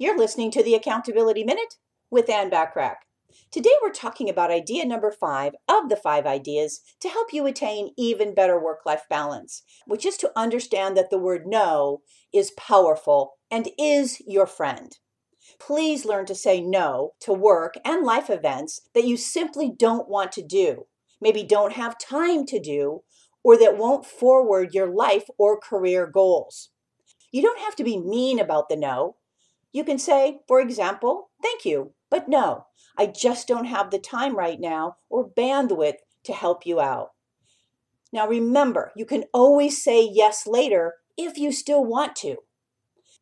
You're listening to the Accountability Minute with Ann Bachrach. Today we're talking about idea number five of the five ideas to help you attain even better work life balance, which is to understand that the word no is powerful and is your friend. Please learn to say no to work and life events that you simply don't want to do, maybe don't have time to do, or that won't forward your life or career goals. You don't have to be mean about the no. You can say, for example, thank you, but no, I just don't have the time right now or bandwidth to help you out. Now remember, you can always say yes later if you still want to.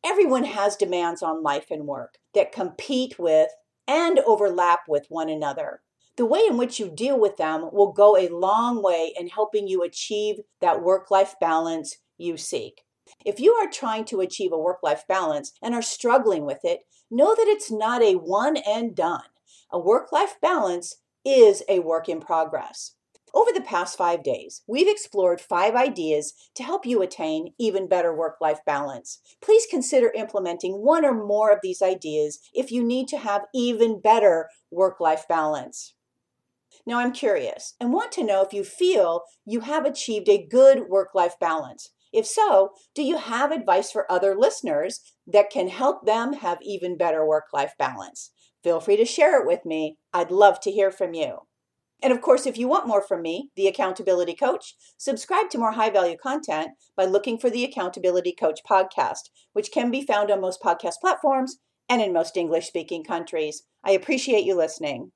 Everyone has demands on life and work that compete with and overlap with one another. The way in which you deal with them will go a long way in helping you achieve that work life balance you seek. If you are trying to achieve a work life balance and are struggling with it, know that it's not a one and done. A work life balance is a work in progress. Over the past five days, we've explored five ideas to help you attain even better work life balance. Please consider implementing one or more of these ideas if you need to have even better work life balance. Now, I'm curious and want to know if you feel you have achieved a good work life balance. If so, do you have advice for other listeners that can help them have even better work life balance? Feel free to share it with me. I'd love to hear from you. And of course, if you want more from me, the Accountability Coach, subscribe to more high value content by looking for the Accountability Coach podcast, which can be found on most podcast platforms and in most English speaking countries. I appreciate you listening.